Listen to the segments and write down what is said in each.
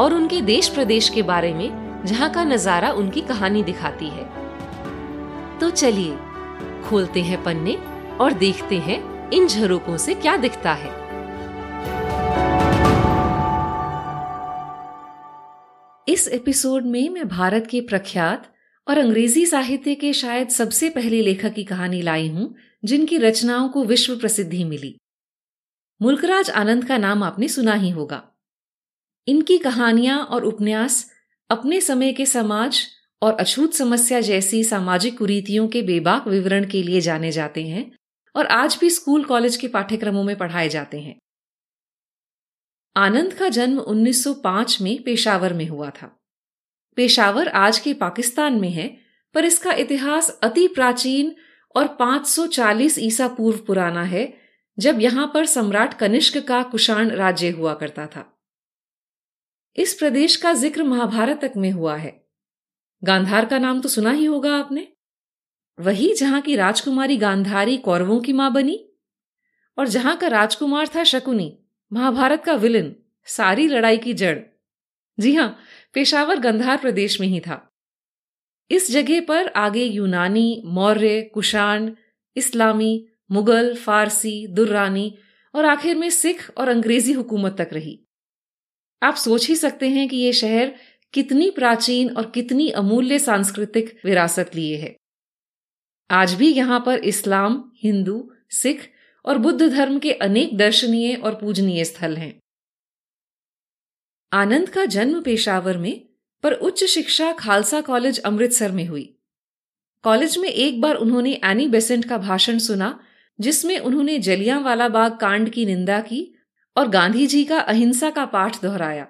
और उनके देश प्रदेश के बारे में जहाँ का नज़ारा उनकी कहानी दिखाती है। तो चलिए, खोलते हैं पन्ने और देखते हैं इन झरोकों से क्या दिखता है। इस एपिसोड में मैं भारत के प्रख्यात और अंग्रेज़ी साहित्य के शायद सबसे पहले लेखक की कहानी लाई हूँ, जिनकी रचनाओं को विश्व प्रसिद्धि मिली। मुल्कराज आनंद का नाम आपने सुना ही होगा। इनकी कहानियाँ और उपन्यास अपने समय के समाज और अछूत समस्या जैसी सामाजिक कुरीतियों के बेबाक विवरण के लिए जाने जाते हैं और आज भी स्कूल कॉलेज के पाठ्यक्रमों में पढ़ाए जाते हैं। आनंद का जन्म 1905 में पेशावर में हुआ था। पेशावर आज के पाकिस्तान में है, पर इसका इतिहास अति प्राचीन और 540 ईसा पूर्व पुराना है, जब यहाँ पर सम्राट कनिष्क का कुषाण राज्य हुआ करता था। इस प्रदेश का ज़िक्र महाभारत तक में हुआ है। गांधार का नाम तो सुना ही होगा आपने। वही जहाँ की राजकुमारी गांधारी कौरवों की माँ बनी और जहाँ का राजकुमार था शकुनी, महाभारत का विलन, सारी लड़ाई की जड़। जी हाँ, पेशावर गंधार प्रदेश में ही था। इस जगह पर आगे यूनानी, मौर्य, कुषाण, इस्लामी, मुगल, फारसी, दुर्रानी और आखिर में सिख और अंग्रेज़ी हुकूमत तक रही। आप सोच ही सकते हैं कि ये शहर कितनी प्राचीन और कितनी अमूल्य सांस्कृतिक विरासत लिए है। आज भी यहाँ पर इस्लाम, हिंदू, सिख और बुद्ध धर्म के अनेक दर्शनीय और पूजनीय स्थल हैं। आनंद का जन्म पेशावर में पर उच्च शिक्षा खालसा कॉलेज अमृतसर में हुई। कॉलेज में एक बार उन्होंने एनी बेसेंट का भाषण सुना, जिसमें उन्होंने जलियांवाला बाग कांड की निंदा की और गांधी जी का अहिंसा का पाठ दोहराया।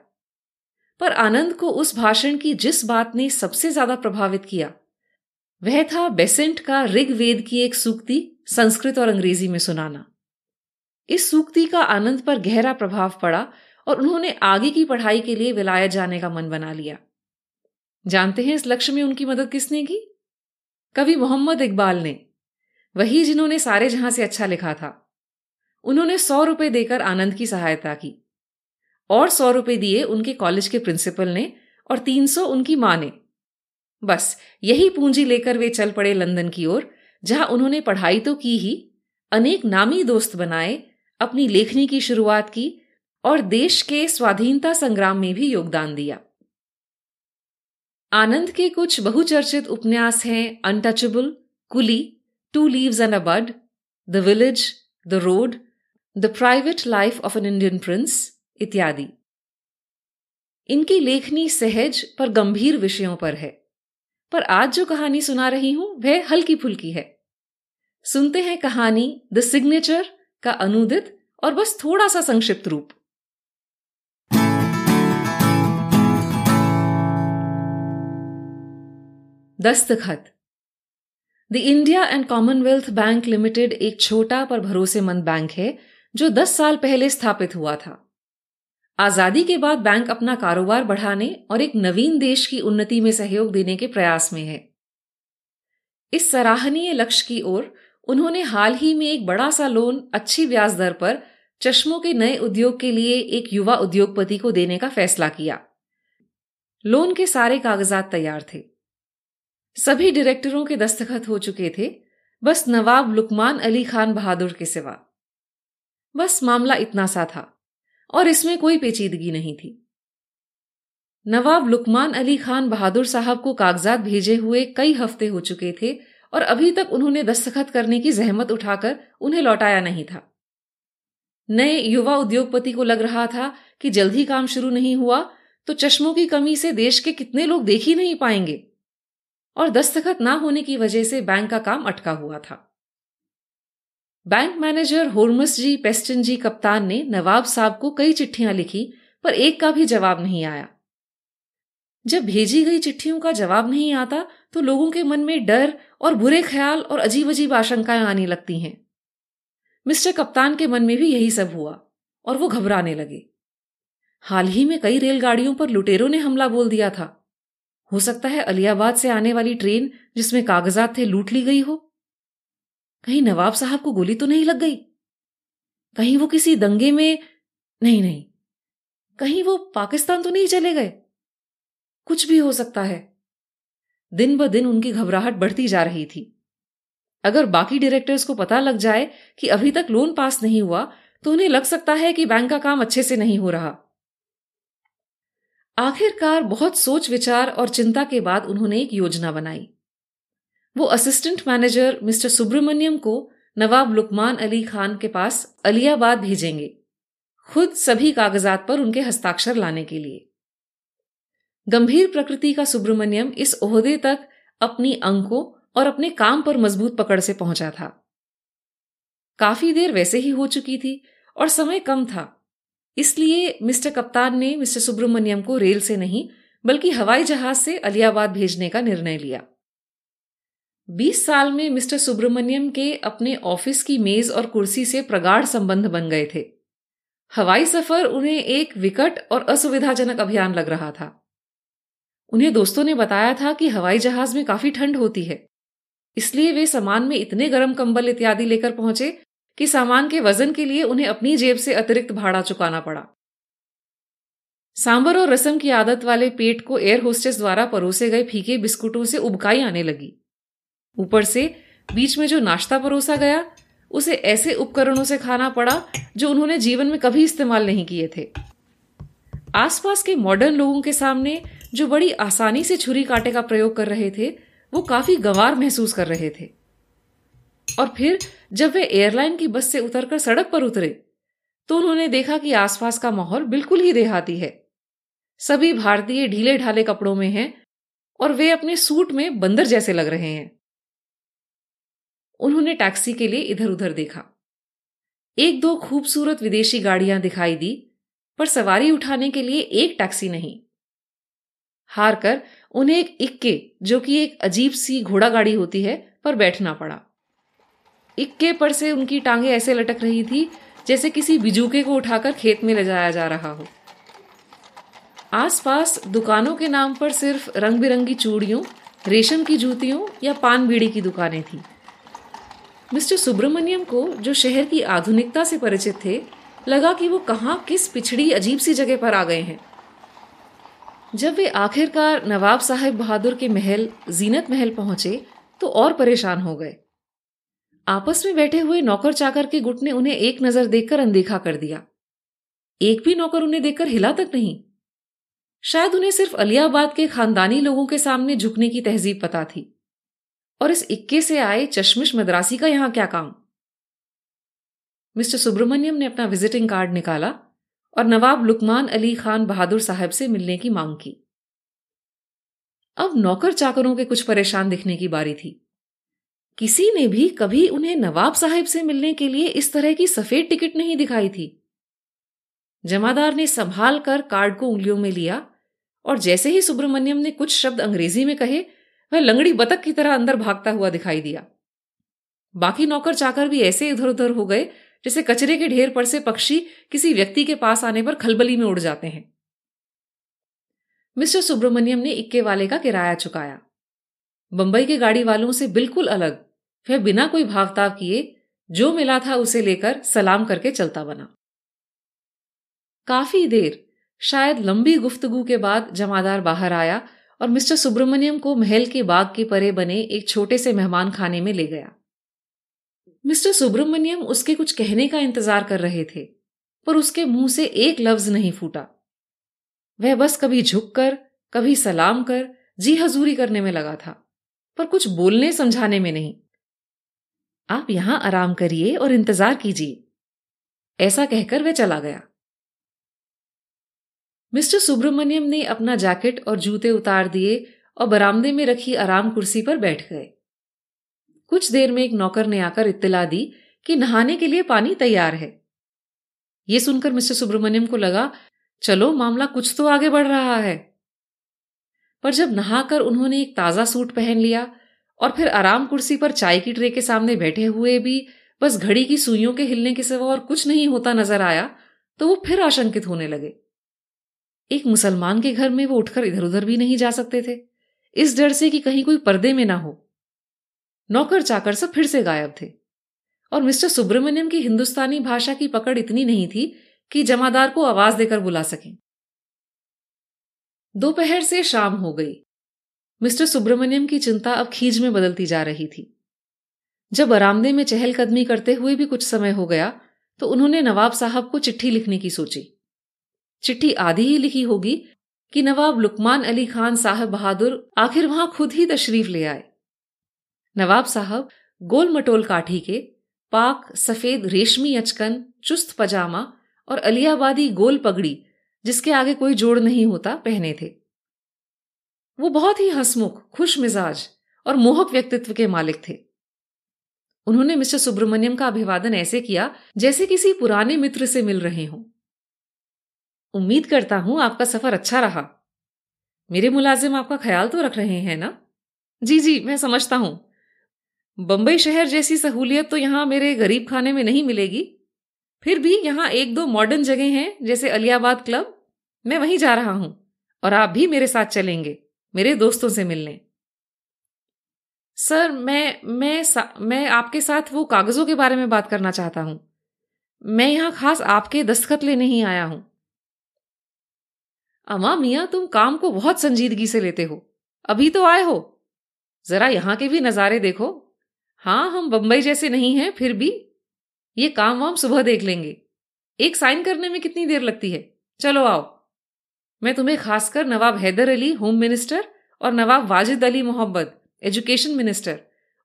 पर आनंद को उस भाषण की जिस बात ने सबसे ज़्यादा प्रभावित किया, वह था बेसेंट का ऋग्वेद की एक सूक्ति, संस्कृत और अंग्रेज़ी में सुनाना। इस सूक्ति का आनंद पर गहरा प्रभाव पड़ा और उन्होंने आगे की पढ़ाई के लिए विलायत जाने का मन बना लिया। जानते हैं इस लक्ष्य में उनकी मदद किसने की? कवि मोहम्मद इकबाल ने। वही जिन्होंने सारे जहाँ से अच्छा लिखा था। उन्होंने सौ रुपए देकर आनंद की सहायता की। और सौ रुपए दिए उनके कॉलेज के प्रिंसिपल ने और तीन सौ उनकी माँ ने। बस, यही पूंजी लेकर वे चल पड़े लंदन की ओर, जहाँ उन्होंने पढ़ाई तो की ही, अनेक नामी दोस्त बनाए, अपनी लेखनी की शुरुआत की और देश के स्वाधीनता संग्राम में भी योगदान दिया। आनंद के कुछ बहुचर्चित उपन्यास हैं untouchable coolie two leaves and a bud the village the road the private life of an Indian prince इत्यादि। इनकी लेखनी सहज पर गंभीर विषयों पर है। पर आज जो कहानी सुना रही हूँ, वह हल्की फुल्की है। सुनते हैं कहानी द सिग्नेचर का अनुदित और बस थोड़ा सा संक्षिप्त रूप। दस्तखत। The India and Commonwealth bank limited एक छोटा पर भरोसेमंद बैंक है जो 10 साल पहले स्थापित हुआ था। आज़ादी के बाद बैंक अपना कारोबार बढ़ाने और एक नवीन देश की उन्नति में सहयोग देने के प्रयास में है। इस सराहनीय लक्ष्य की ओर उन्होंने हाल ही में एक बड़ा सा लोन अच्छी ब्याज दर पर चश्मों के नए उद्योग के लिए एक युवा उद्योगपति को देने का फैसला किया। लोन के सारे कागजात तैयार थे। सभी डायरेक्टरों के दस्तखत हो चुके थे। बस नवाब लुकमान अली खान बहादुर के सिवा। बस मामला इतना सा था, और इसमें कोई पेचीदगी नहीं थी। नवाब लुकमान अली खान बहादुर साहब को कागजात भेजे हुए कई हफ़्ते हो चुके थे, और अभी तक उन्होंने दस्तखत करने की जहमत उठाकर उन्हें लौटाया नहीं था। नए युवा उद्योगपति को लग रहा था कि जल्द ही काम शुरू नहीं हुआ तो चश्मों की कमी से देश के कितने लोग देख ही नहीं पाएँगे, और दस्तखत ना होने की वजह से बैंक का काम अटका हुआ था। बैंक मैनेजर होर्मस जी पेस्टन जी कप्तान ने नवाब साहब को कई चिट्ठियाँ लिखी, पर एक का भी जवाब नहीं आया। जब भेजी गई चिट्ठियों का जवाब नहीं आता तो लोगों के मन में डर और बुरे ख्याल और अजीब अजीब आशंकाएँ आने लगती हैं। मिस्टर कप्तान के मन में भी यही सब हुआ, और वो घबराने लगे। हाल ही में कई रेलगाड़ियों पर लुटेरों ने हमला बोल दिया था। हो सकता है अलियाबाद से आने वाली ट्रेन, जिसमें कागजात थे, लूट ली गई हो। कहीं नवाब साहब को गोली तो नहीं लग गई? कहीं वो किसी दंगे में नहीं नहीं। कहीं वो पाकिस्तान तो नहीं चले गए? कुछ भी हो सकता है। दिन ब दिन उनकी घबराहट बढ़ती जा रही थी। अगर बाकी डायरेक्टर्स को पता लग जाए कि अभी तक लोन पास नहीं हुआ तो उन्हें लग सकता है कि बैंक का काम अच्छे से नहीं हो रहा। आखिरकार बहुत सोच विचार और चिंता के बाद उन्होंने एक योजना बनाई। वो असिस्टेंट मैनेजर मिस्टर सुब्रमण्यम को नवाब लुकमान अली खान के पास अलियाबाद भेजेंगे, खुद सभी कागजात पर उनके हस्ताक्षर लाने के लिए। गंभीर प्रकृति का सुब्रमण्यम इस ओहदे तक अपनी अंकों और अपने काम पर मज़बूत पकड़ से पहुँचा था। काफ़ी देर वैसे ही हो चुकी थी और समय कम था, इसलिए मिस्टर कप्तान ने मिस्टर सुब्रमण्यम को रेल से नहीं, बल्कि हवाई जहाज़ से अलियाबाद भेजने का निर्णय लिया। बीस साल में मिस्टर सुब्रमण्यम के अपने ऑफ़िस की मेज और कुर्सी से प्रगाढ़ संबंध बन गए थे। हवाई सफ़र उन्हें एक विकट और असुविधाजनक अभियान लग रहा था। उन्हें दोस्तों ने बताया था कि हवाई जहाज़ में काफ़ी ठंड होती है, इसलिए वे सामान में इतने गर्म कंबल इत्यादि लेकर पहुँचे कि सामान के वज़न के लिए उन्हें अपनी जेब से अतिरिक्त भाड़ा चुकाना पड़ा। सांबर और रसम की आदत वाले पेट को एयर होस्टेस द्वारा परोसे गए फीके बिस्कुटों से उबकाई आने लगी। ऊपर से बीच में जो नाश्ता परोसा गया, उसे ऐसे उपकरणों से खाना पड़ा जो उन्होंने जीवन में कभी इस्तेमाल नहीं किए थे। आसपास के मॉडर्न लोगों के सामने जो बड़ी आसानी से छुरी कांटे का प्रयोग कर रहे थे, वो काफ़ी गंवार महसूस कर रहे थे। और फिर जब वे एयरलाइन की बस से उतरकर सड़क पर उतरे तो उन्होंने देखा कि आसपास का माहौल बिल्कुल ही देहाती है। सभी भारतीय ढीले ढाले कपड़ों में हैं और वे अपने सूट में बंदर जैसे लग रहे हैं। उन्होंने टैक्सी के लिए इधर उधर देखा। एक दो खूबसूरत विदेशी गाड़ियाँ दिखाई दी, पर सवारी उठाने के लिए एक टैक्सी नहीं। हार कर उन्हें एक इक्के, जो कि एक अजीब सी घोड़ा गाड़ी होती है, पर बैठना पड़ा। इक्के पर से उनकी टांगे ऐसे लटक रही थी, जैसे किसी बिजूके को उठाकर खेत में ले जाया जा रहा हो। आसपास दुकानों के नाम पर सिर्फ़ रंग बिरंगी चूड़ियों, रेशम की जूतियों या पान बीड़ी की दुकानें थीं। मिस्टर सुब्रमण्यम को, जो शहर की आधुनिकता से परिचित थे, लगा कि वो कहाँ किस पिछड़ी अजीब सी जगह पर आ गए हैं। जब वे आखिरकार नवाब साहेब बहादुर के महल, जीनत महल पहुँचे तो और परेशान हो गए। आपस में बैठे हुए नौकर चाकर के गुट ने उन्हें एक नज़र देखकर अनदेखा कर दिया। एक भी नौकर उन्हें देखकर हिला तक नहीं। शायद उन्हें सिर्फ़ अलियाबाद के खानदानी लोगों के सामने झुकने की तहजीब पता थी। और इस इक्के से आए चश्मिश मद्रासी का यहाँ क्या काम? मिस्टर सुब्रमण्यम ने अपना विजिटिंग कार्ड निकाला और नवाब लुकमान अली खान बहादुर साहब से मिलने की मांग की। अब नौकर चाकरों के कुछ परेशान दिखने की बारी थी। किसी ने भी कभी उन्हें नवाब साहब से मिलने के लिए इस तरह की सफ़ेद टिकट नहीं दिखाई थी। जमादार ने संभाल कर कार्ड को उंगलियों में लिया और जैसे ही सुब्रमण्यम ने कुछ शब्द अंग्रेज़ी में कहे वह लंगड़ी बतख की तरह अंदर भागता हुआ दिखाई दिया। बाकी नौकर चाकर भी ऐसे इधर उधर हो गए, जैसे कचरे के ढेर पर से पक्षी किसी व्यक्ति के पास आने पर खलबली में उड़ जाते हैं। मिस्टर सुब्रमण्यम ने इक्के वाले का किराया चुकाया। बंबई के गाड़ी वालों से बिल्कुल अलग, वह बिना कोई भावताव किए, जो मिला था उसे लेकर सलाम करके चलता बना। काफ़ी देर, शायद लंबी गुफ्तगु के बाद जमादार बाहर आया और मिस्टर सुब्रमण्यम को महल के बाग के परे बने एक छोटे से मेहमान खाने में ले गया। मिस्टर सुब्रमण्यम उसके कुछ कहने का इंतज़ार कर रहे थे, पर उसके मुँह से एक लफ्ज नहीं फूटा। वह बस कभी झुककर कभी सलाम कर, जी हजूरी करने में लगा था, पर कुछ बोलने समझाने में नहीं। आप यहाँ आराम करिए और इंतज़ार कीजिए, ऐसा कहकर वह चला गया। मिस्टर सुब्रमण्यम ने अपना जैकेट और जूते उतार दिए और बरामदे में रखी आराम कुर्सी पर बैठ गए। कुछ देर में एक नौकर ने आकर इत्तला दी कि नहाने के लिए पानी तैयार है। यह सुनकर मिस्टर सुब्रमण्यम को लगा, चलो, मामला कुछ तो आगे बढ़ रहा है। पर जब नहाकर उन्होंने एक ताज़ा सूट पहन लिया और फिर आराम कुर्सी पर चाय की ट्रे के सामने बैठे हुए भी बस घड़ी की सुइयों के हिलने के सिवा और कुछ नहीं होता नज़र आया तो वो फिर आशंकित होने लगे। एक मुसलमान के घर में वो उठकर इधर उधर भी नहीं जा सकते थे। इस डर से कि कहीं कोई पर्दे में ना हो। नौकर चाकर सब फिर से गायब थे। और मिस्टर सुब्रमण्यम की हिंदुस्तानी भाषा की पकड़ इतनी नहीं थी कि जमादार को आवाज़ देकर बुला सकें। दोपहर से शाम हो गई। मिस्टर सुब्रमण्यम की चिंता अब खीज में बदलती जा रही थी। जब बरामदे में चहलकदमी करते हुए भी कुछ समय हो गया तो उन्होंने नवाब साहब को चिट्ठी लिखने की सोची। चिट्ठी आधी ही लिखी होगी कि नवाब लुकमान अली खान साहब बहादुर आखिर वहाँ खुद ही तशरीफ़ ले आए। नवाब साहब गोल मटोल काठी के पाक सफ़ेद रेशमी अचकन, चुस्त पजामा और अलियाबादी गोल पगड़ी, जिसके आगे कोई जोड़ नहीं होता, पहने थे। वो बहुत ही हंसमुख, खुश मिजाज और मोहक व्यक्तित्व के मालिक थे। उन्होंने मिस्टर सुब्रमण्यम का अभिवादन ऐसे किया जैसे किसी पुराने मित्र से मिल रहे हों। उम्मीद करता हूँ आपका सफ़र अच्छा रहा। मेरे मुलाजिम आपका ख्याल तो रख रहे हैं ना? जी जी, मैं समझता हूँ। बंबई शहर जैसी सहूलियत तो यहाँ मेरे गरीब खाने में नहीं मिलेगी। फिर भी यहाँ एक दो मॉडर्न जगह हैं, जैसे अलियाबाद क्लब। मैं वहीं जा रहा हूँ, और आप भी मेरे साथ चलेंगे, मेरे दोस्तों से मिलने। सर, मैं मैं मैं आपके साथ वो कागजों के बारे में बात करना चाहता हूँ। मैं यहाँ खास आपके दस्तखत लेने ही आया हूँ। अमा मिया, तुम काम को बहुत संजीदगी से लेते हो। अभी तो आए हो। जरा यहाँ के भी नजारे देखो। हाँ हम बंबई जैसे नहीं हैं, फिर भी ये काम वाम सुबह देख लेंगे। एक साइन करने में कितनी देर लगती है? चलो आओ। मैं तुम्हें खासकर नवाब हैदर अली, होम मिनिस्टर, और नवाब वाजिद अली मोहम्मद, एजुकेशन मिनिस्टर,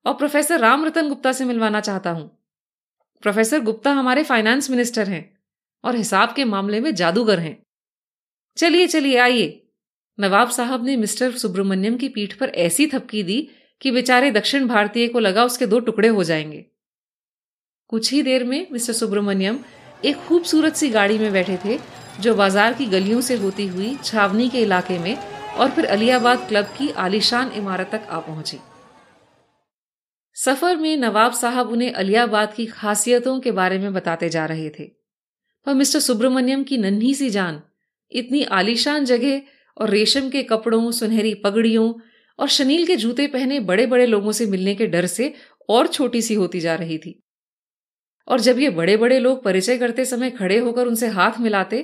और प्रोफेसर राम रतन गुप्ता से मिलवाना चाहता हूँ। प्रोफेसर गुप्ता हमारे फाइनेंस मिनिस्टर हैं, और हिसाब के मामले में जादूगर हैं। चलिए चलिए, आइए। नवाब साहब ने मिस्टर सुब्रमण्यम की पीठ पर ऐसी थपकी दी कि बेचारे दक्षिण भारतीय को लगा उसके दो टुकड़े हो जाएँगे। कुछ ही देर में मिस्टर सुब्रमण्यम एक खूबसूरत सी गाड़ी में बैठे थे, जो बाज़ार की गलियों से होती हुई छावनी के इलाके में और फिर अलियाबाद क्लब की आलीशान इमारत तक आ पहुँची। सफ़र में नवाब साहब उन्हें अलियाबाद की खासियतों के बारे में बताते जा रहे थे। पर मिस्टर सुब्रमण्यम की नन्ही सी जान इतनी आलीशान जगह और रेशम के कपड़ों, सुनहरी पगड़ियों और शनील के जूते पहने बड़े बड़े लोगों से मिलने के डर से और छोटी सी होती जा रही थी। और जब ये बड़े बड़े लोग परिचय करते समय खड़े होकर उनसे हाथ मिलाते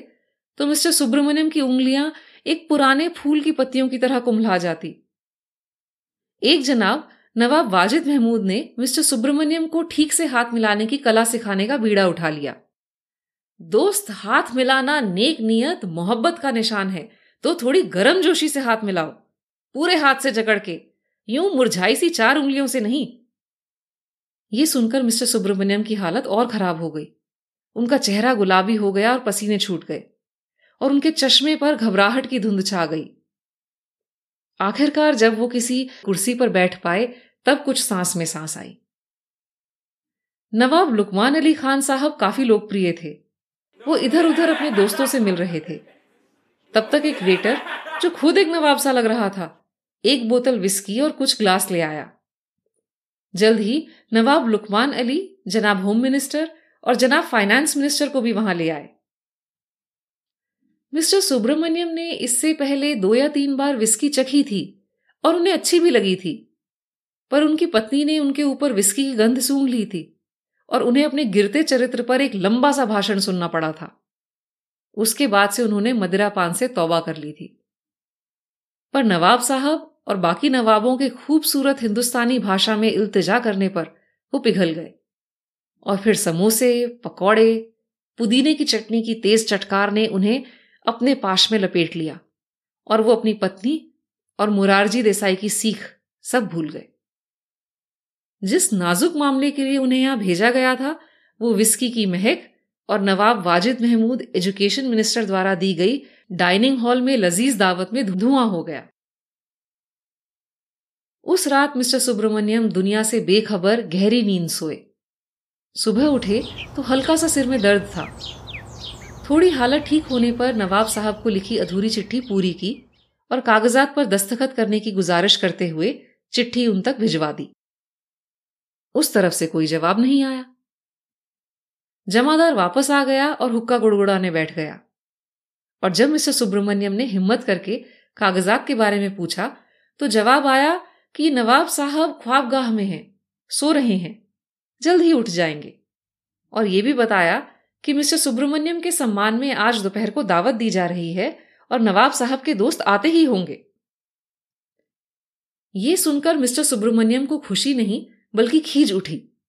तो मिस्टर सुब्रमण्यम की उंगलियाँ एक पुराने फूल की पत्तियों की तरह कुंभला जाती। एक जनाब, नवाब वाजिद महमूद ने मिस्टर सुब्रमण्यम को ठीक से हाथ मिलाने की कला सिखाने का बीड़ा उठा लिया। दोस्त हाथ मिलाना नेक नियत मोहब्बत का निशान है तो थोड़ी गर्म जोशी से हाथ मिलाओ, पूरे हाथ से जकड़ के, यूँ मुरझाई सी चार उंगलियों से नहीं। ये सुनकर मिस्टर सुब्रमण्यम की हालत और खराब हो गई। उनका चेहरा गुलाबी हो गया और पसीने छूट गए, और उनके चश्मे पर घबराहट की धुंध छा गई। आखिरकार जब वो किसी कुर्सी पर बैठ पाए, तब कुछ सांस में सांस आई। नवाब लुकमान अली खान साहब काफ़ी लोकप्रिय थे। वो इधर उधर अपने दोस्तों से मिल रहे थे। तब तक एक वेटर, जो खुद एक नवाब सा लग रहा था, एक बोतल विस्की और कुछ ग्लास ले आया। जल्द ही नवाब लुकमान अली, जनाब होम मिनिस्टर और जनाब फाइनेंस मिनिस्टर को भी वहाँ ले आए। मिस्टर सुब्रमण्यम ने इससे पहले दो या तीन बार विस्की चखी थी और उन्हें अच्छी भी लगी थी, पर उनकी पत्नी ने उनके ऊपर विस्की की गंध सूंघ ली थी। और उन्हें अपने गिरते चरित्र पर एक लंबा सा भाषण सुनना पड़ा था। उसके बाद से उन्होंने मदिरा पान से तौबा कर ली थी। पर नवाब साहब और बाकी नवाबों के खूबसूरत हिंदुस्तानी भाषा में इल्तिजा करने पर वो पिघल गए और फिर समोसे, पकौड़े, पुदीने की चटनी की तेज चटकार ने उन्हें अपने पाश में लपेट लिया और वो अपनी पत्नी और मुरारजी देसाई की सीख सब भूल गए। जिस नाजुक मामले के लिए उन्हें यहाँ भेजा गया था, वो विस्की की महक और नवाब वाजिद महमूद एजुकेशन मिनिस्टर द्वारा दी गई डाइनिंग हॉल में लजीज दावत में धुआँ हो गया। उस रात मिस्टर सुब्रमण्यम दुनिया से बेखबर गहरी नींद सोए। सुबह उठे तो हल्का सा सिर में दर्द था। थोड़ी हालत ठीक होने पर नवाब साहब को लिखी अधूरी चिट्ठी पूरी की और कागजात पर दस्तखत करने की गुजारिश करते हुए चिट्ठी उन तक भिजवा दी। उस तरफ़ से कोई जवाब नहीं आया। जमादार वापस आ गया और हुक्का गुड़गुड़ाने बैठ गया। और जब मिस्टर सुब्रमण्यम ने हिम्मत करके कागजात के बारे में पूछा तो जवाब आया कि नवाब साहब ख्वाबगाह में हैं, सो रहे हैं, जल्द ही उठ जाएँगे। और ये भी बताया कि मिस्टर सुब्रमण्यम के सम्मान में आज दोपहर को दावत दी जा रही है और नवाब साहब के दोस्त आते ही होंगे। ये सुनकर मिस्टर सुब्रमण्यम को खुशी नहीं बल्कि खींच उठी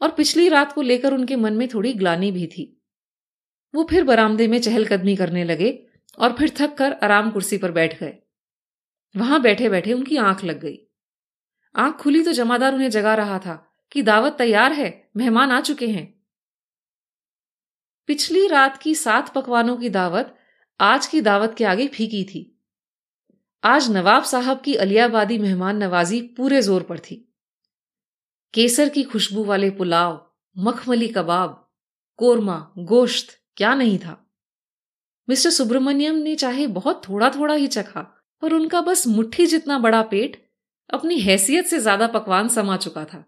और पिछली रात को लेकर उनके मन में थोड़ी ग्लानी भी थी। वो फिर बरामदे में चहलकदमी करने लगे और फिर थक कर आराम कुर्सी पर बैठ गए। वहाँ बैठे बैठे उनकी आँख लग गई। आँख खुली तो जमादार उन्हें जगा रहा था कि दावत तैयार है, मेहमान आ चुके हैं। पिछली रात की सात पकवानों की दावत आज की दावत के आगे फीकी थी। आज नवाब साहब की अलियाबादी मेहमान नवाजी पूरे ज़ोर पर थी। केसर की खुशबू वाले पुलाव, मखमली कबाब, कोरमा, गोश्त क्या नहीं था? मिस्टर सुब्रमण्यम ने चाहे बहुत थोड़ा थोड़ा ही चखा, पर उनका बस मुट्ठी जितना बड़ा पेट अपनी हैसियत से ज़्यादा पकवान समा चुका था।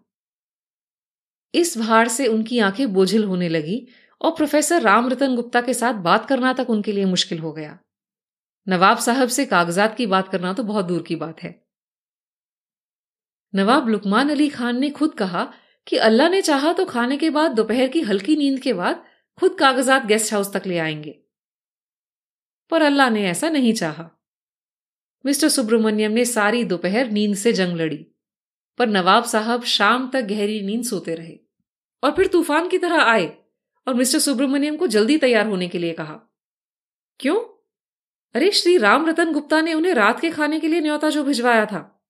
इस भार से उनकी आँखें बोझिल होने लगी और प्रोफेसर राम रतन गुप्ता के साथ बात करना तक उनके लिए मुश्किल हो गया। नवाब साहब से कागजात की बात करना तो बहुत दूर की बात है। नवाब लुकमान अली खान ने खुद कहा कि अल्लाह ने चाहा तो खाने के बाद दोपहर की हल्की नींद के बाद खुद कागजात गेस्ट हाउस तक ले आएँगे। पर अल्लाह ने ऐसा नहीं चाहा। मिस्टर सुब्रमण्यम ने सारी दोपहर नींद से जंग लड़ी, पर नवाब साहब शाम तक गहरी नींद सोते रहे और फिर तूफ़ान की तरह आए और मिस्टर सुब्रमण्यम को जल्दी तैयार होने के लिए कहा। क्यों? अरे श्री राम रतन गुप्ता ने उन्हें रात के खाने के लिए न्योता जो भिजवाया था।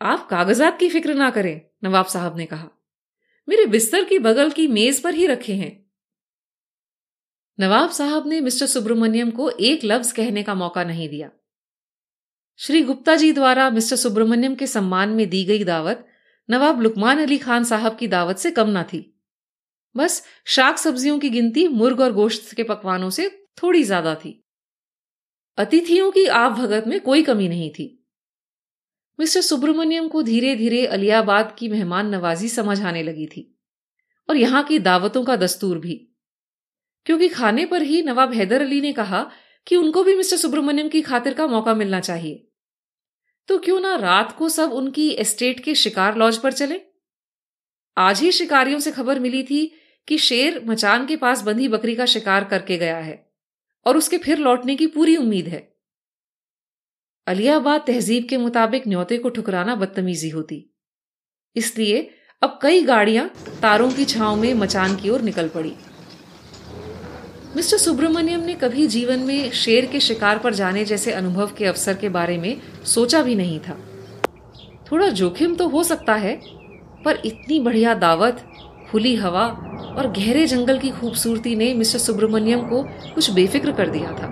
आप कागजात की फ़िक्र ना करें, नवाब साहब ने कहा। मेरे बिस्तर की बगल की मेज पर ही रखे हैं। नवाब साहब ने मिस्टर सुब्रमण्यम को एक लफ्ज कहने का मौका नहीं दिया। श्री गुप्ता जी द्वारा मिस्टर सुब्रमण्यम के सम्मान में दी गई दावत नवाब लुकमान अली खान साहब की दावत से कम ना थी। बस शाक सब्जियों की गिनती मुर्ग और गोश्त के पकवानों से थोड़ी ज़्यादा थी। अतिथियों की आप भगत में कोई कमी नहीं थी। मिस्टर सुब्रमण्यम को धीरे धीरे अलियाबाद की मेहमान नवाजी समझ आने लगी थी और यहाँ की दावतों का दस्तूर भी। क्योंकि खाने पर ही नवाब हैदर अली ने कहा कि उनको भी मिस्टर सुब्रमण्यम की खातिर का मौका मिलना चाहिए। तो क्यों ना रात को सब उनकी एस्टेट के शिकार लॉज पर चले? आज ही शिकारियों से खबर मिली थी कि शेर मचान के पास बंधी बकरी का शिकार करके गया है और उसके फिर लौटने की पूरी उम्मीद है। अलियाबाद तहजीब के मुताबिक न्योते को ठुकराना बदतमीजी होती। इसलिए अब कई गाड़ियाँ तारों की छाव में मचान की ओर निकल पड़ी। मिस्टर सुब्रमण्यम ने कभी जीवन में शेर के शिकार पर जाने जैसे अनुभव के अवसर के बारे में सोचा भी नहीं था। थोड़ा जोखिम तो हो सकता है, पर इतनी बढ़िया दावत, खुली हवा और गहरे जंगल की खूबसूरती ने मिस्टर सुब्रमण्यम को कुछ बेफिक्र कर दिया था।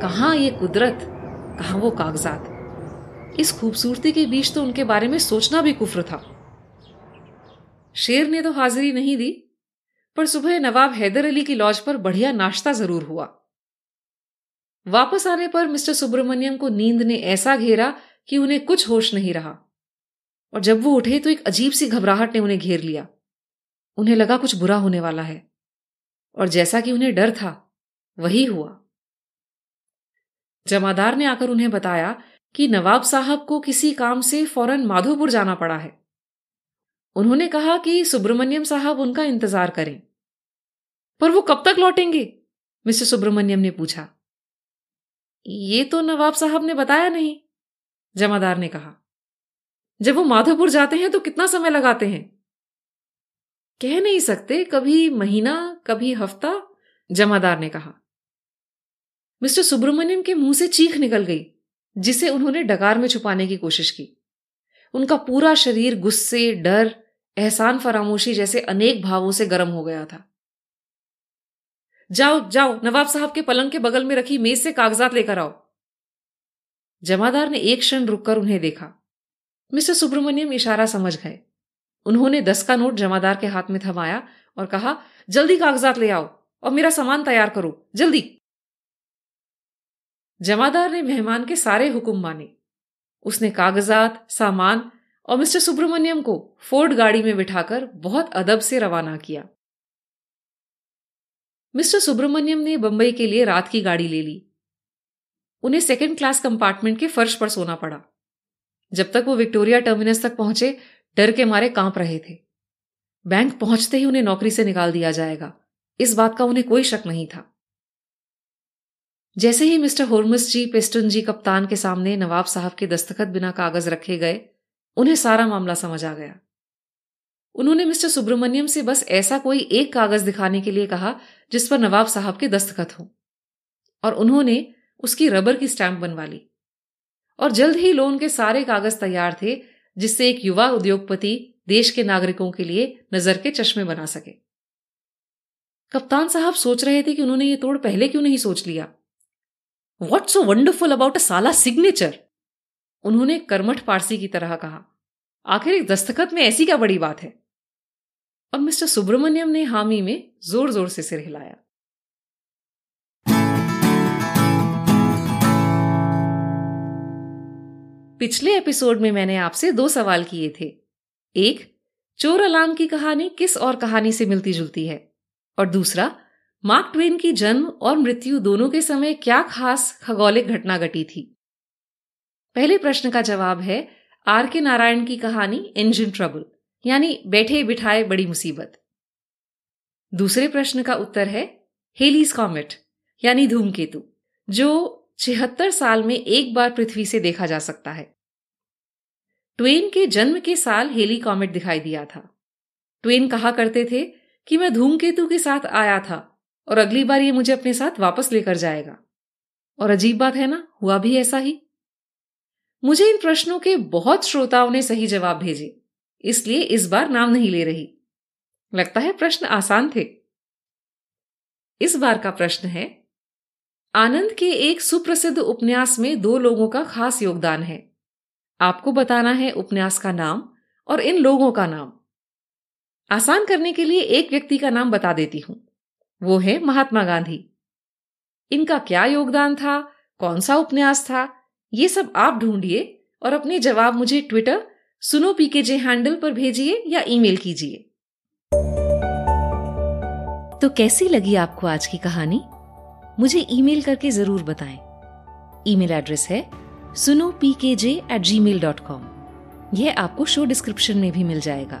कहा ये कुदरत कहा वो कागजात। इस खूबसूरती के बीच तो उनके बारे में सोचना भी कुफ्र था। शेर ने तो हाजिरी नहीं दी, पर सुबह नवाब हैदर अली की लॉज पर बढ़िया नाश्ता ज़रूर हुआ। वापस आने पर मिस्टर सुब्रमण्यम को नींद ने ऐसा घेरा कि उन्हें कुछ होश नहीं रहा, और जब वो उठे तो एक अजीब सी घबराहट ने उन्हें घेर लिया। उन्हें लगा कुछ बुरा होने वाला है, और जैसा कि उन्हें डर था, वही हुआ। जमादार ने आकर उन्हें बताया कि नवाब साहब को किसी काम से फ़ौरन माधोपुर जाना पड़ा है। उन्होंने कहा कि सुब्रमण्यम साहब उनका इंतज़ार करें। पर वो कब तक लौटेंगे? मिस्टर सुब्रमण्यम ने पूछा। ये तो नवाब साहब ने बताया नहीं, जमादार ने कहा। जब वो माधोपुर जाते हैं तो कितना समय लगाते हैं? कह नहीं सकते, कभी महीना, कभी हफ़्ता, जमादार ने कहा। मिस्टर सुब्रमण्यम के मुँह से चीख निकल गई, जिसे उन्होंने डकार में छुपाने की कोशिश की। उनका पूरा शरीर गुस्से, डर, एहसान फरामोशी जैसे अनेक भावों से गर्म हो गया था। जाओ जाओ, नवाब साहब के पलंग के बगल में रखी मेज से कागजात लेकर आओ। जमादार ने एक क्षण रुककर उन्हें देखा। मिस्टर सुब्रमण्यम इशारा समझ गए। उन्होंने दस का नोट जमादार के हाथ में थमाया और कहा, जल्दी कागजात ले आओ और मेरा सामान तैयार करो, जल्दी। जमादार ने मेहमान के सारे हुक्म माने। उसने कागजात, सामान और मिस्टर सुब्रमण्यम को फोर्ड गाड़ी में बिठाकर बहुत अदब से रवाना किया। मिस्टर सुब्रमण्यम ने बंबई के लिए रात की गाड़ी ले ली। उन्हें सेकंड क्लास कंपार्टमेंट के फर्श पर सोना पड़ा। जब तक वो विक्टोरिया टर्मिनस तक पहुँचे, डर के मारे काँप रहे थे। बैंक पहुँचते ही उन्हें नौकरी से निकाल दिया जाएगा। इस बात का उन्हें कोई शक नहीं था। जैसे ही मिस्टर होर्मस जी पेस्टन जी कप्तान के सामने नवाब साहब के दस्तखत बिना कागज़ रखे गए, उन्हें सारा मामला समझ आ गया। उन्होंने मिस्टर सुब्रमण्यम से बस ऐसा कोई एक कागज़ दिखाने के लिए कहा जिस पर नवाब साहब के दस्तखत हो, और उन्होंने उसकी रबर की स्टैंप बनवा ली। और जल्द ही लोन के सारे कागज़ तैयार थे, जिससे एक युवा उद्योगपति देश के नागरिकों के लिए नज़र के चश्मे बना सके। कप्तान साहब सोच रहे थे कि उन्होंने ये तोड़ पहले क्यों नहीं सोच लिया? What so wonderful about a साला सिग्नेचर उन्होंने कर्मठ पारसी की तरह कहा, आखिर एक दस्तखत में ऐसी क्या बड़ी बात है? और मिस्टर सुब्रमण्यम ने हामी में ज़ोर ज़ोर से सिर हिलाया। पिछले एपिसोड में मैंने आपसे दो सवाल किए थे। एक, चोर अलार्म की कहानी किस और कहानी से मिलती जुलती है? और दूसरा मार्क ट्वेन की जन्म और मृत्यु दोनों के समय क्या खास खगोलिक घटना घटी थी? पहले प्रश्न का जवाब है आर के नारायण की कहानी इंजन ट्रबल यानी बैठे बिठाए बड़ी मुसीबत। दूसरे प्रश्न का उत्तर है हेलीज कॉमेट यानी धूमकेतु, जो छिहत्तर साल में एक बार पृथ्वी से देखा जा सकता है। ट्वेन के जन्म के साल हेली कॉमेट दिखाई दिया था। ट्वेन कहा करते थे कि मैं धूमकेतु के साथ आया था और अगली बार ये मुझे अपने साथ वापस लेकर जाएगा। और अजीब बात है ना, हुआ भी ऐसा ही। मुझे इन प्रश्नों के बहुत श्रोताओं ने सही जवाब भेजे, इसलिए इस बार नाम नहीं ले रही। लगता है प्रश्न आसान थे। इस बार का प्रश्न है, आनंद के एक सुप्रसिद्ध उपन्यास में दो लोगों का खास योगदान है। आपको बताना है उपन्यास का नाम और इन लोगों का नाम। आसान करने के लिए एक व्यक्ति का नाम बता देती हूँ। वो है महात्मा गांधी। इनका क्या योगदान था? कौन सा उपन्यास था? ये सब आप ढूंढिए और अपने जवाब मुझे ट्विटर सुनो पीकेजे हैंडल पर भेजिए या ईमेल कीजिए। तो कैसी लगी आपको आज की कहानी? मुझे ईमेल करके ज़रूर बताएँ। ईमेल एड्रेस है सुनो P K J at Gmail dot com यह आपको शो डिस्क्रिप्शन में भी मिल जाएगा।